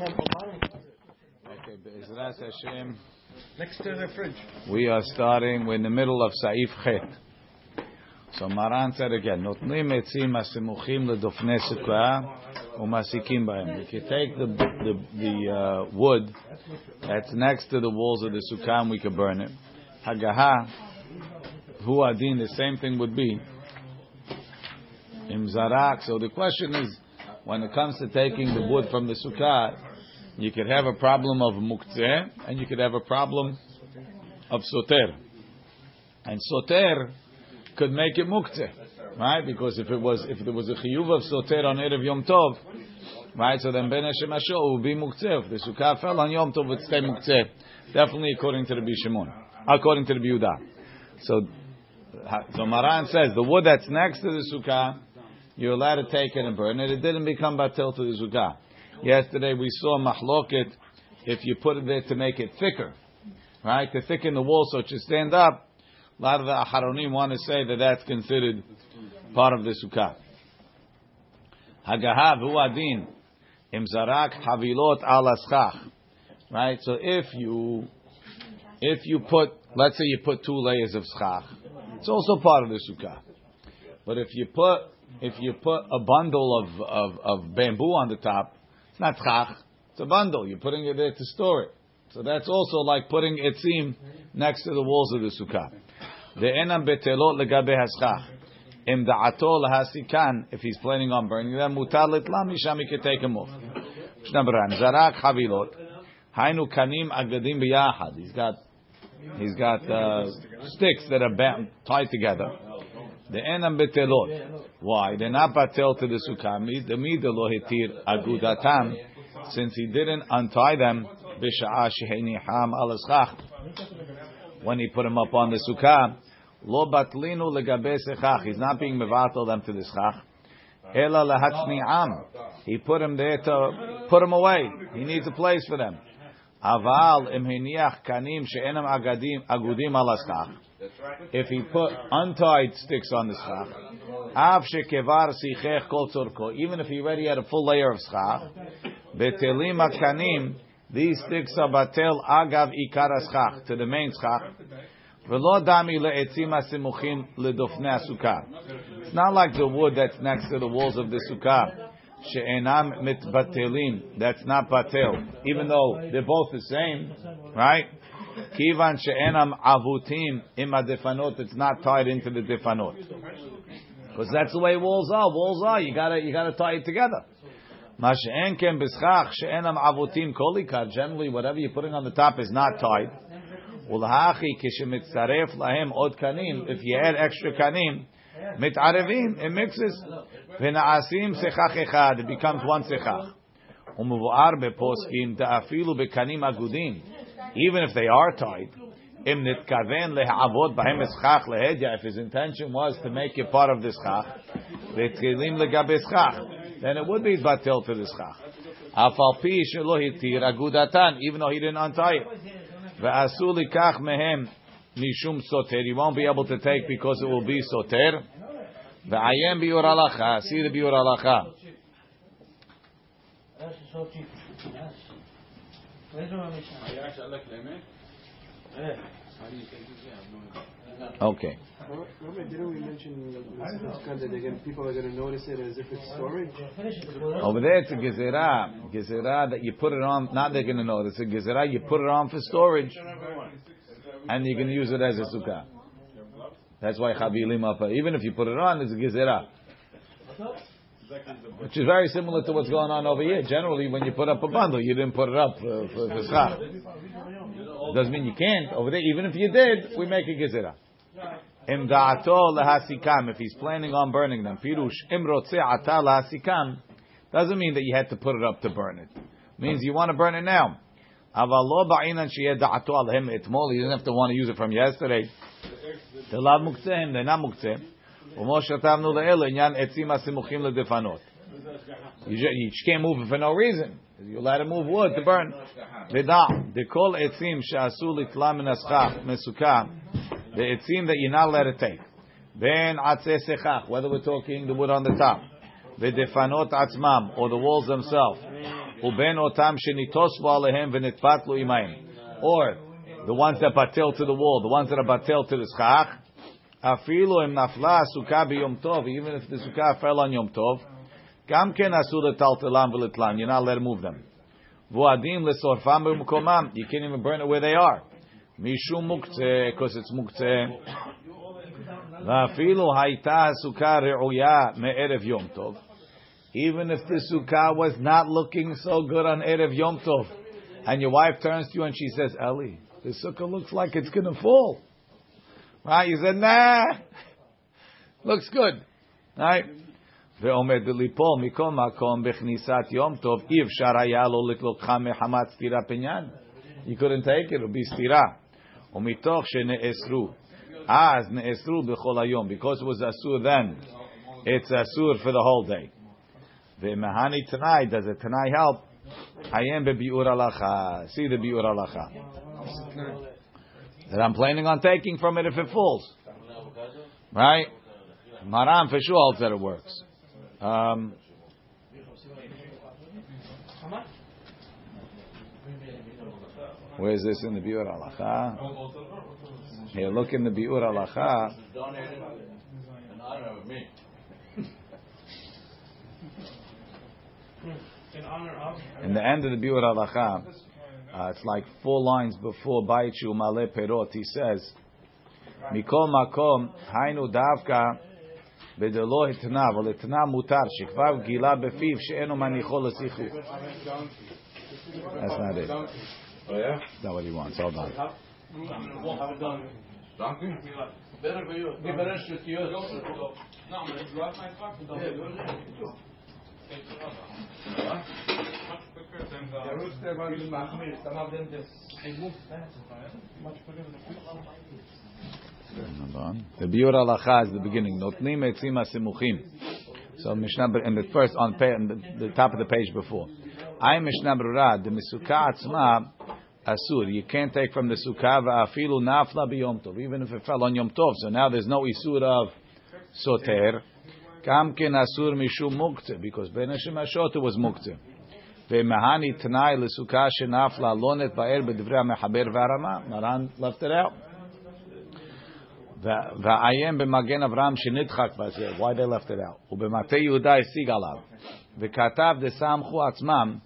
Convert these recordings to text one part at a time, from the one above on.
Okay, Be'ezras Hashem. Next to the fridge. We are starting. We're in the middle of Saif Chet. So Maran said again, נותנים עצים הסמוכים לדופני סוכה ומעסיקים בהם. If you take the the, the uh, wood that's next to the walls of the sukkah, and we can burn it. Hagaha, hu adin, the same thing would be. Im zarak. So the question is, when it comes to taking the wood from the sukkah, you could have a problem of muktzeh, and you could have a problem of soter. And soter could make it muktzeh, right? Because if it was, if there was a chiyuv of soter on erev Yom Tov, right? So then ben Hashem Asho would be muktzeh. If the sukkah fell on Yom Tov, it would stay muktzeh. Definitely according to the Shimon, according to the Yehuda. So, so Maran says the wood that's next to the sukkah, you're allowed to take it and burn it. It didn't become batil to the sukkah. Yesterday we saw mahloket if you put it there to make it thicker, right? To thicken the wall so it should stand up. A lot of the Aharonim want to say that that's considered part of the sukkah. Hagahav adin imzarak havilot al. Right? So if you if you put let's say you put two layers of schach, it's also part of the sukkah. But if you put if you put a bundle of, of, of bamboo on the top, it's not schach, it's a bundle. You're putting it there to store it. So that's also like putting etzim next to the walls of the sukkah. The enam betelot legabe haschach. Im da'ato lahasikan, if he's planning on burning them, mutar litlam misham, he can take them off. Shnabran, zarak havilot. Hainu kanim agadim biyahad. He's got, he's got uh, sticks that are bound, tied together. The enam betelot. Why? They're not batel to the sukkah. The midelo hitir agudatam, since he didn't untie them, b'sha'ah sheheniham al when he put him up on the sukkah. Lo batlinu legabe sechach. He's not being mevatel them to the schach. Ela lahatzni'am. He put him there to put him away. He needs a place for them. Aval kanim she'enam agadim agudim al schach. If he put untied sticks on the schach. Even if he already had a full layer of schach, betelim akanim. These sticks are batel agav ikar schach to the main schach. It's not like the wood that's next to the walls of the sukkah. She'enam mitbatelim. That's not batel. Even though they're both the same, right? Kivan she'enam avutim ima defanot. It's not tied into the defanot. Because that's the way walls are. Walls are. You gotta, you gotta tie it together. Mash'en ken b'schach she'enam avutim kolikar. Generally, whatever you're putting on the top is not tied. Ulhachi kishemitzaref lahem od kanim. If you add extra kanim, mitarevim, it mixes. V'naasim sechach echad. It becomes one sechach. Umuvuar beposkim ta'afilu bekanim agudim. Even if they are tied. If his intention was to make it part of legabe schach, then it would be batil to hitir agudatan, even though he didn't untie it. Mishum soter. You won't be able to take because it will be soter. Ve'ayem biur alacha. See the biur alacha. Okay. Robert, didn't we mention that again? People are going to notice it as if it's storage. Over there, it's a gezerah. Gezerah that you put it on. Not they're going to notice. It's a gezerah. You put it on for storage, and you can use it as a sukkah. That's why chabilim up. Even if you put it on, it's a gezerah. Which is very similar to what's going on over here. Generally, when you put up a bundle, you didn't put it up uh, for, for, for schach. Doesn't mean you can't. Over there, even if you did, we make a gezerah. Im da'ato lehasikam. If he's planning on burning them, pirush im ata lehasikam doesn't mean that you had to put it up to burn it. it means you want to burn it now. Aval lo ba'inan sheyeh da'ato alhem etmol. You don't have to want to use it from yesterday. They're not muktzehim. Umo shatamnu le'ele inyan etzim asimuchim. You, just, you just can't move it for no reason. You let it move wood to burn. V'da, dekol etzim she'asu litla min aschach mesukah, the etzim that you're not let it take. Then atzeh sechach, whether we're talking the wood on the top. V'defanot atzmam, or the walls themselves. Uben otam she'nitosbu alehem v'nitpatlu imayim. Or, the ones that batel to the wall, the ones that are batel to the schach, Afilo im nafla sukkah biyom tov. Even if the sukkah fell on yom tov, gam ken asur taltelam v'letlan. You're not allowed to move them. Voadim lesorfam b'mukomam. You can't even burn it where they are. Mishum mukte because it's muktzeh. Va'afilo hayta sukkah re'uya me'erev yom tov. Even if the sukkah was not looking so good on erev yom tov, and your wife turns to you and she says, "Ellie, the sukkah looks like it's going to fall." Right? You said, nah, looks good. Right? ועומד ליפול מכל מקום בכניסת יום טוב, אי אפשר היה לו לקלוקחה מחמת סתירה פניין. You couldn't take it, it would be סתירה. ומתוך שנאסרו, אז נאסרו בכל היום, because it was asur then, it's asur for the whole day. ומהני תנאי, does the תנאי help? עיין בביאור הלכה, see the ביאור הלכה. That I'm planning on taking from it if it falls. Right? Maran for sure holds that it works. Um, where is this in the Biur Halacha? Here, look in the Biur Halacha. In the end of the Biur Halacha, uh, it's like four lines before Baichu Male Perot. He says, "Mikol makom hainu davka bedelo hitna, אבל hitna mutar שכבר גילה בפיו שאינו מניחו לשיחוך." That's not it. Oh yeah? That's not what he wants. Hold on. Danke. Hold on. The Biur Halacha is the beginning. Notnim etzim asimuchim. So Mishnah in the first on the, the top of the page before. I Mishnah Berurah the Misukah atzma asur. You can't take from the sukkah va'afilu nafla biyom tov, even if it fell on yom tov. So now there's no isur of soter. Kam ken asur mishum muktzeh because ben hashemashot was muktzeh. Ve'mahani t'nai l'sukkah she'nafla lonet ba'er b'divrei mechaber v'arama. Maran left it out. Ve'ayem b'magen Avram she'nitchak b'azeh. Why they left it out? U'b'matei Yehuda esig alav. Ve'katav de'samchu atzmam.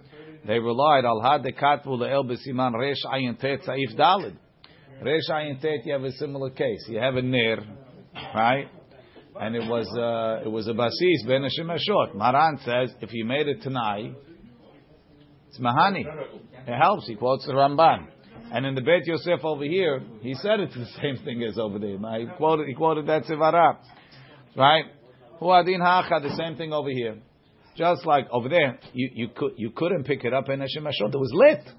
They relied al had dekatvu le'el b'siman resh ayin tet saif dalid. Resh ayin tet, you have a similar case. You have a nir, right? And it was uh, it was a basis ben Maran says if you made it tonight. It's Mahani. It helps. He quotes the Ramban. And in the Beit Yosef over here, he said it's the same thing as over there. He quoted, he quoted that Sivara. Right? Huadin Hacha, the same thing over here. Just like over there, you, you, could, you couldn't pick it up in Hashem Hashot. It was lit.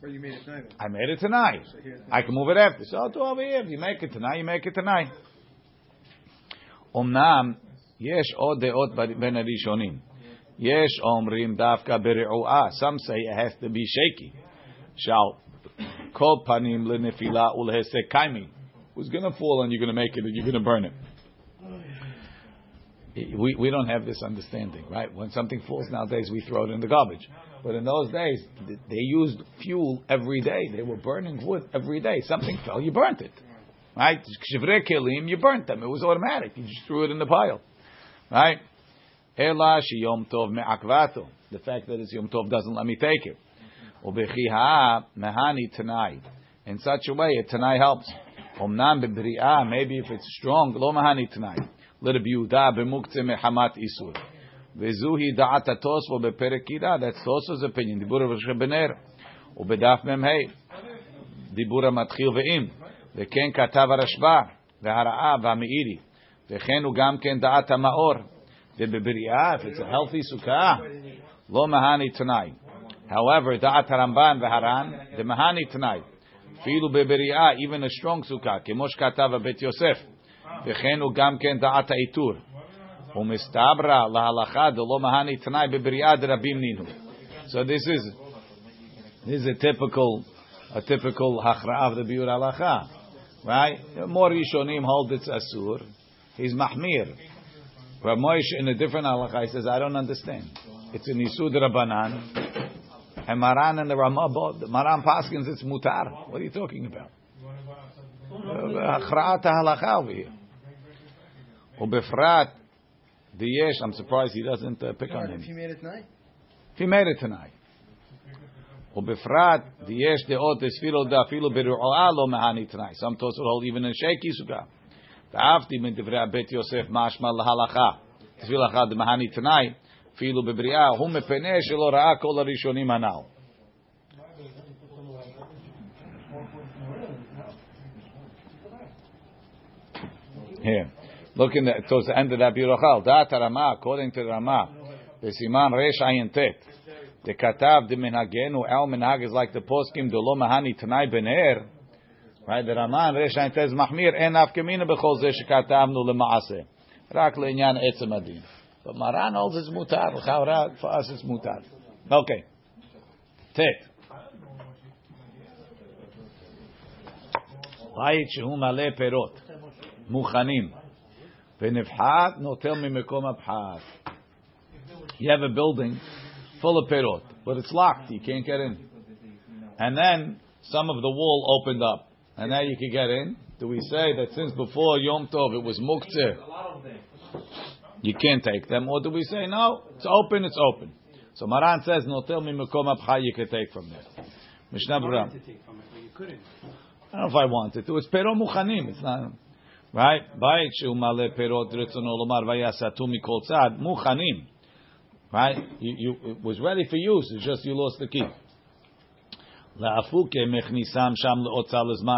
But you made it tonight. I made it tonight. I can move it after. So do over here. If you make it tonight, you make it tonight. Omnam, yesh od deot ben arishonim. Yesh omrim. Some say it has to be shaky. Shall kol panim l'nefila ulhesek kaimi. Who's going to fall and you're going to make it and you're going to burn it. We, we don't have this understanding, right? When something falls nowadays, we throw it in the garbage. But in those days, they used fuel every day. They were burning wood every day. Something fell, you burnt it. Right? Shivre kelim, you burnt them. It was automatic. You just threw it in the pile. Right? Ela yom tov me'akvato. The fact that it's yom tov doesn't let me take it. Ubechiha mehani tanai. In such a way, a tanai helps. Omnam bebri'ah, maybe if it's strong, lo mehani tanai. Let it be yudah b'muktzeh mehamat isur. Vezuhi da'at atosvo beperek kira. That's Tosfo's opinion. Dibur Rosh Bener. Ubedaf memhei. דיבור המתחיל ואם, וכן כתב הרשב"א, והרעה והמאירי, וכן הוא גם כן דעת המאור, ובבריאה, if it's a healthy סוכה, לא מהני תנאי. However, דעת הרמב"ן והר"ן, זה מהני תנאי. אפילו בבריאה, even a strong סוכה, כמו שכתב בבית יוסף, וכן הוא גם כן דעת העיטור. ומסתברא להלכה דלא מהני תנאי בבריאה דרבים נינו. So this is, this is a typical a typical hachra of the biur halacha, right? More rishonim hold it's asur. He's mahmir. Rav Moshe in a different halacha he says, I don't understand. It's an isud rabbanan. And Maran and the Ramah, both, Maran Paskins, it's mutar. What are you talking about? הכרעת ההלכה over here. ובפרט, דיש, I'm surprised he doesn't uh, pick on him. If you made it tonight. If he made it tonight. ובפרט, דיש דעות דספירו דאפילו ברעועה לא מהני tonight. Some תוספות hold even in shaky סוכה. ואהבתי מדברי בית יוסף משמע להלכה. תפילה אחת דמהני tonight, אפילו בבריאה, הוא מפני שלא ראה כל הראשונים הנ"ל. Here. Look in the, towards the end of that Biurachal. Dat Rama, according to the Rama, the Siman Resh Ayin Tet. The Katav de Minhagenu, El Minhag is like the poskim de Lo Mahani Tanai Ben Er. Right, the Rama and Resh Ayin Tet is Mahmir, En Afkamina Bechol Zeh Shekatavnu Lemaaseh. Rak Le'inyan Etzem Adin. But Maran holds it's mutar. Chavra, for us it's mutar. Okay. Tet. בית שהוא מלא פירות, מוכנים, ונפחת נוטל ממקום הפחת. You have a building full of perot, but it's locked. You can't get in. And then some of the wall opened up, and now you can get in. Do we say that since before Yom Tov it was muktzeh, you can't take them, or do we say no? It's open. It's open. So Maran says no, tell me mimakom apcha you can take from there. Mishnah Berurah. to take from it, but you couldn't. I don't know if I wanted to. It's perot muchanim. It's not right. Bait shu male perot ritzono lomar vayasatu mikol tzad muchanim. Right. You, you, it was ready for use. It's just you lost the key. Zman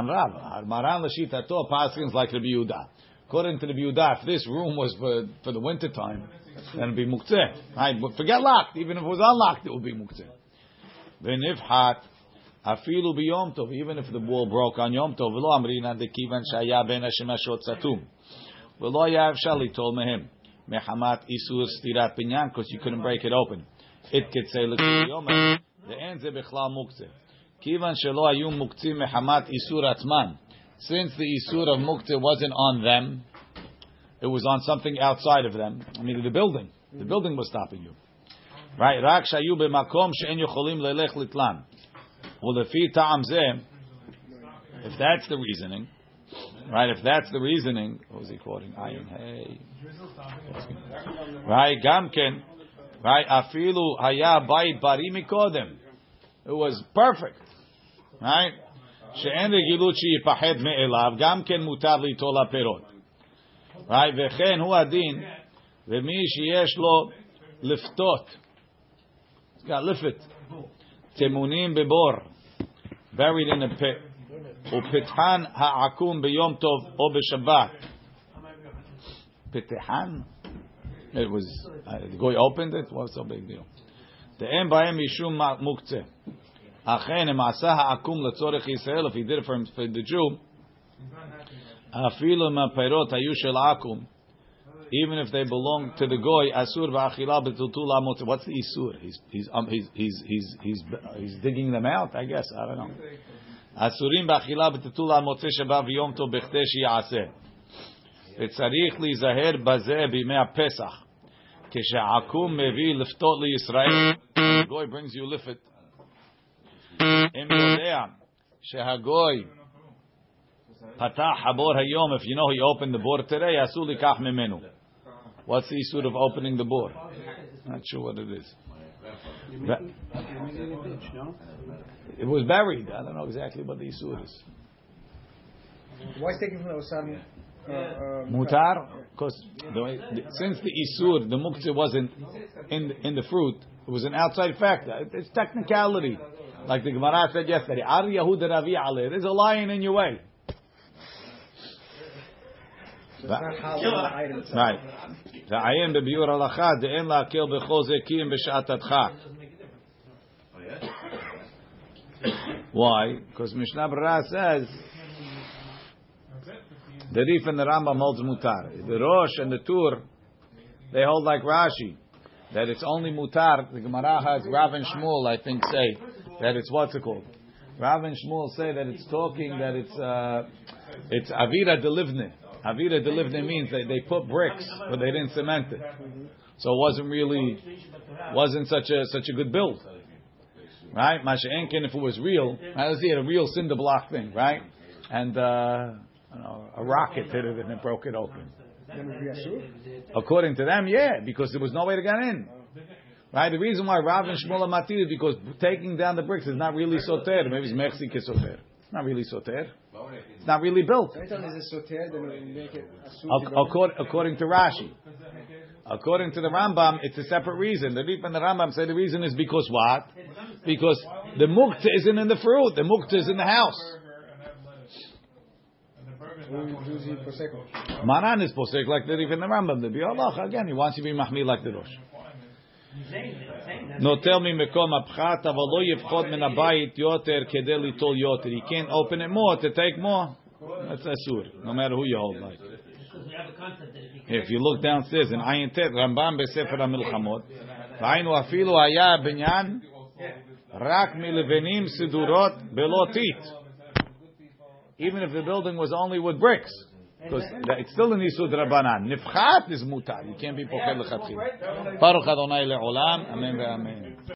rav. Maran l'shitato paskins like Rabbi Yehuda. According to Rabbi Yehuda, if this room was for, for the winter time, then it'd be muktzeh. But forget locked. Even if it was unlocked, it would be muktzeh. V'nifhat afilu biyom tov. Even if the wall broke on Yom Tov, v'lo amrina dekivan shaya ben hashemashot satum. V'lo yav shali told him mehamat isur stirat binyan because you couldn't break it open. It could say. The enze bechlal muktzeh. Kivan shelo mehamat isur atman. Since the isur of muktzeh wasn't on them, it was on something outside of them. I mean, the building. The building was stopping you. Right? Rak shayu she'en yocholim lelech litlan. Well, if that's the reasoning, right? If that's the reasoning, what was he quoting? Ayin, hey. Right? Gamken, right? Afilu haya bayit bari. It was perfect, right? שאין רגילות שיפחד מאליו, גם כן מותר ליטול הפירות. Right? וכן הוא הדין, ומי שיש לו לפתות, it's got לפת, תמונים בבור, buried in a pit, ופתחן העקום ביום טוב או בשבת. פתחן? It was, uh, the guy opened it? What's the big deal? דאין בהם משום מוקצה. אכן, אם עשה העקום לצורך ישראל, if he did it for, for the Jew, אפילו אם הפירות היו של עקום, even if they belong to the goy, asur va'achila b'tutul amot. What's the isur? He's he's um, he's he's he's he's he's digging them out. I guess I don't know. אסורים באכילה בטלטול על מוצאי שבת ויום טוב בכדי שיעשה. וצריך להיזהר בזה בימי הפסח. כשעקום מביא לפתות לישראל, הגוי brings you לפת. אם יודע שהגוי פתח הבור היום, if you know he opened the בור today, אסור לקח ממנו. What's the issue of opening the בור? Not sure what it is. You're making, you're making a ditch, no? It was buried. I don't know exactly what the issue is. Why is taken from the Osam? Uh, uh, Mutar, because since the isur, the muktzah wasn't in the, in the fruit, it was an outside factor. It- It's technicality, Like the Gemara said yesterday, Ar Yehuda Ravi Ali. There's a lion in your way. Right. Why? Because Mishnah Berurah says the Rif and the Rambam holds mutar. The Rosh and the Tur, they hold like Rashi, that it's only mutar. The Gemara has Rav and Shmuel, I think, say that it's what's it called? Rav and Shmuel say that it's talking that it's uh, it's avira delivne. Avira delivne means that they put bricks, but they didn't cement it, so it wasn't really wasn't such a such a good build. right? Masha Enkin, if it was real, let's see, a real cinder block thing, right? And uh, I don't know, a rocket hit it and it broke it open. Then it would be asur. According to them, yeah, because there was no way to get in. Right? The reason why Rav and Shmuel are matir is because taking down the bricks is not really soter. Maybe it's mechzik is soter. It's not really soter. It's not really built. Anytime a soter, then we make it According, to Rashi. According to the Rambam, it's a separate reason. The Rif and the Rambam say the reason is because what? Because the mukta isn't in the fruit. The mukta is in the house. Who's he prosecco? Maran is posek like the Rif and the Rambam. The Biolach, again, he wants you to be mahmir like the Rosh. נוטל ממקום הפחת, אבל לא יפחות מן הבית יותר כדי ליטול יותר. You can't open it more to take more. That's asur, no matter who you hold like. Because we have a concept that if you If you look downstairs in Ayin Tet, Rambam בספר המלחמות, והיינו אפילו היה הבניין רק מלבנים סידורות בלא טיט. Even if the building was only with bricks. Because it's still in Yisud Rabbanan. Nifchat is mutar. You can't be poked lechatchil. Baruch Adonai le'olam. Amen ve'amen.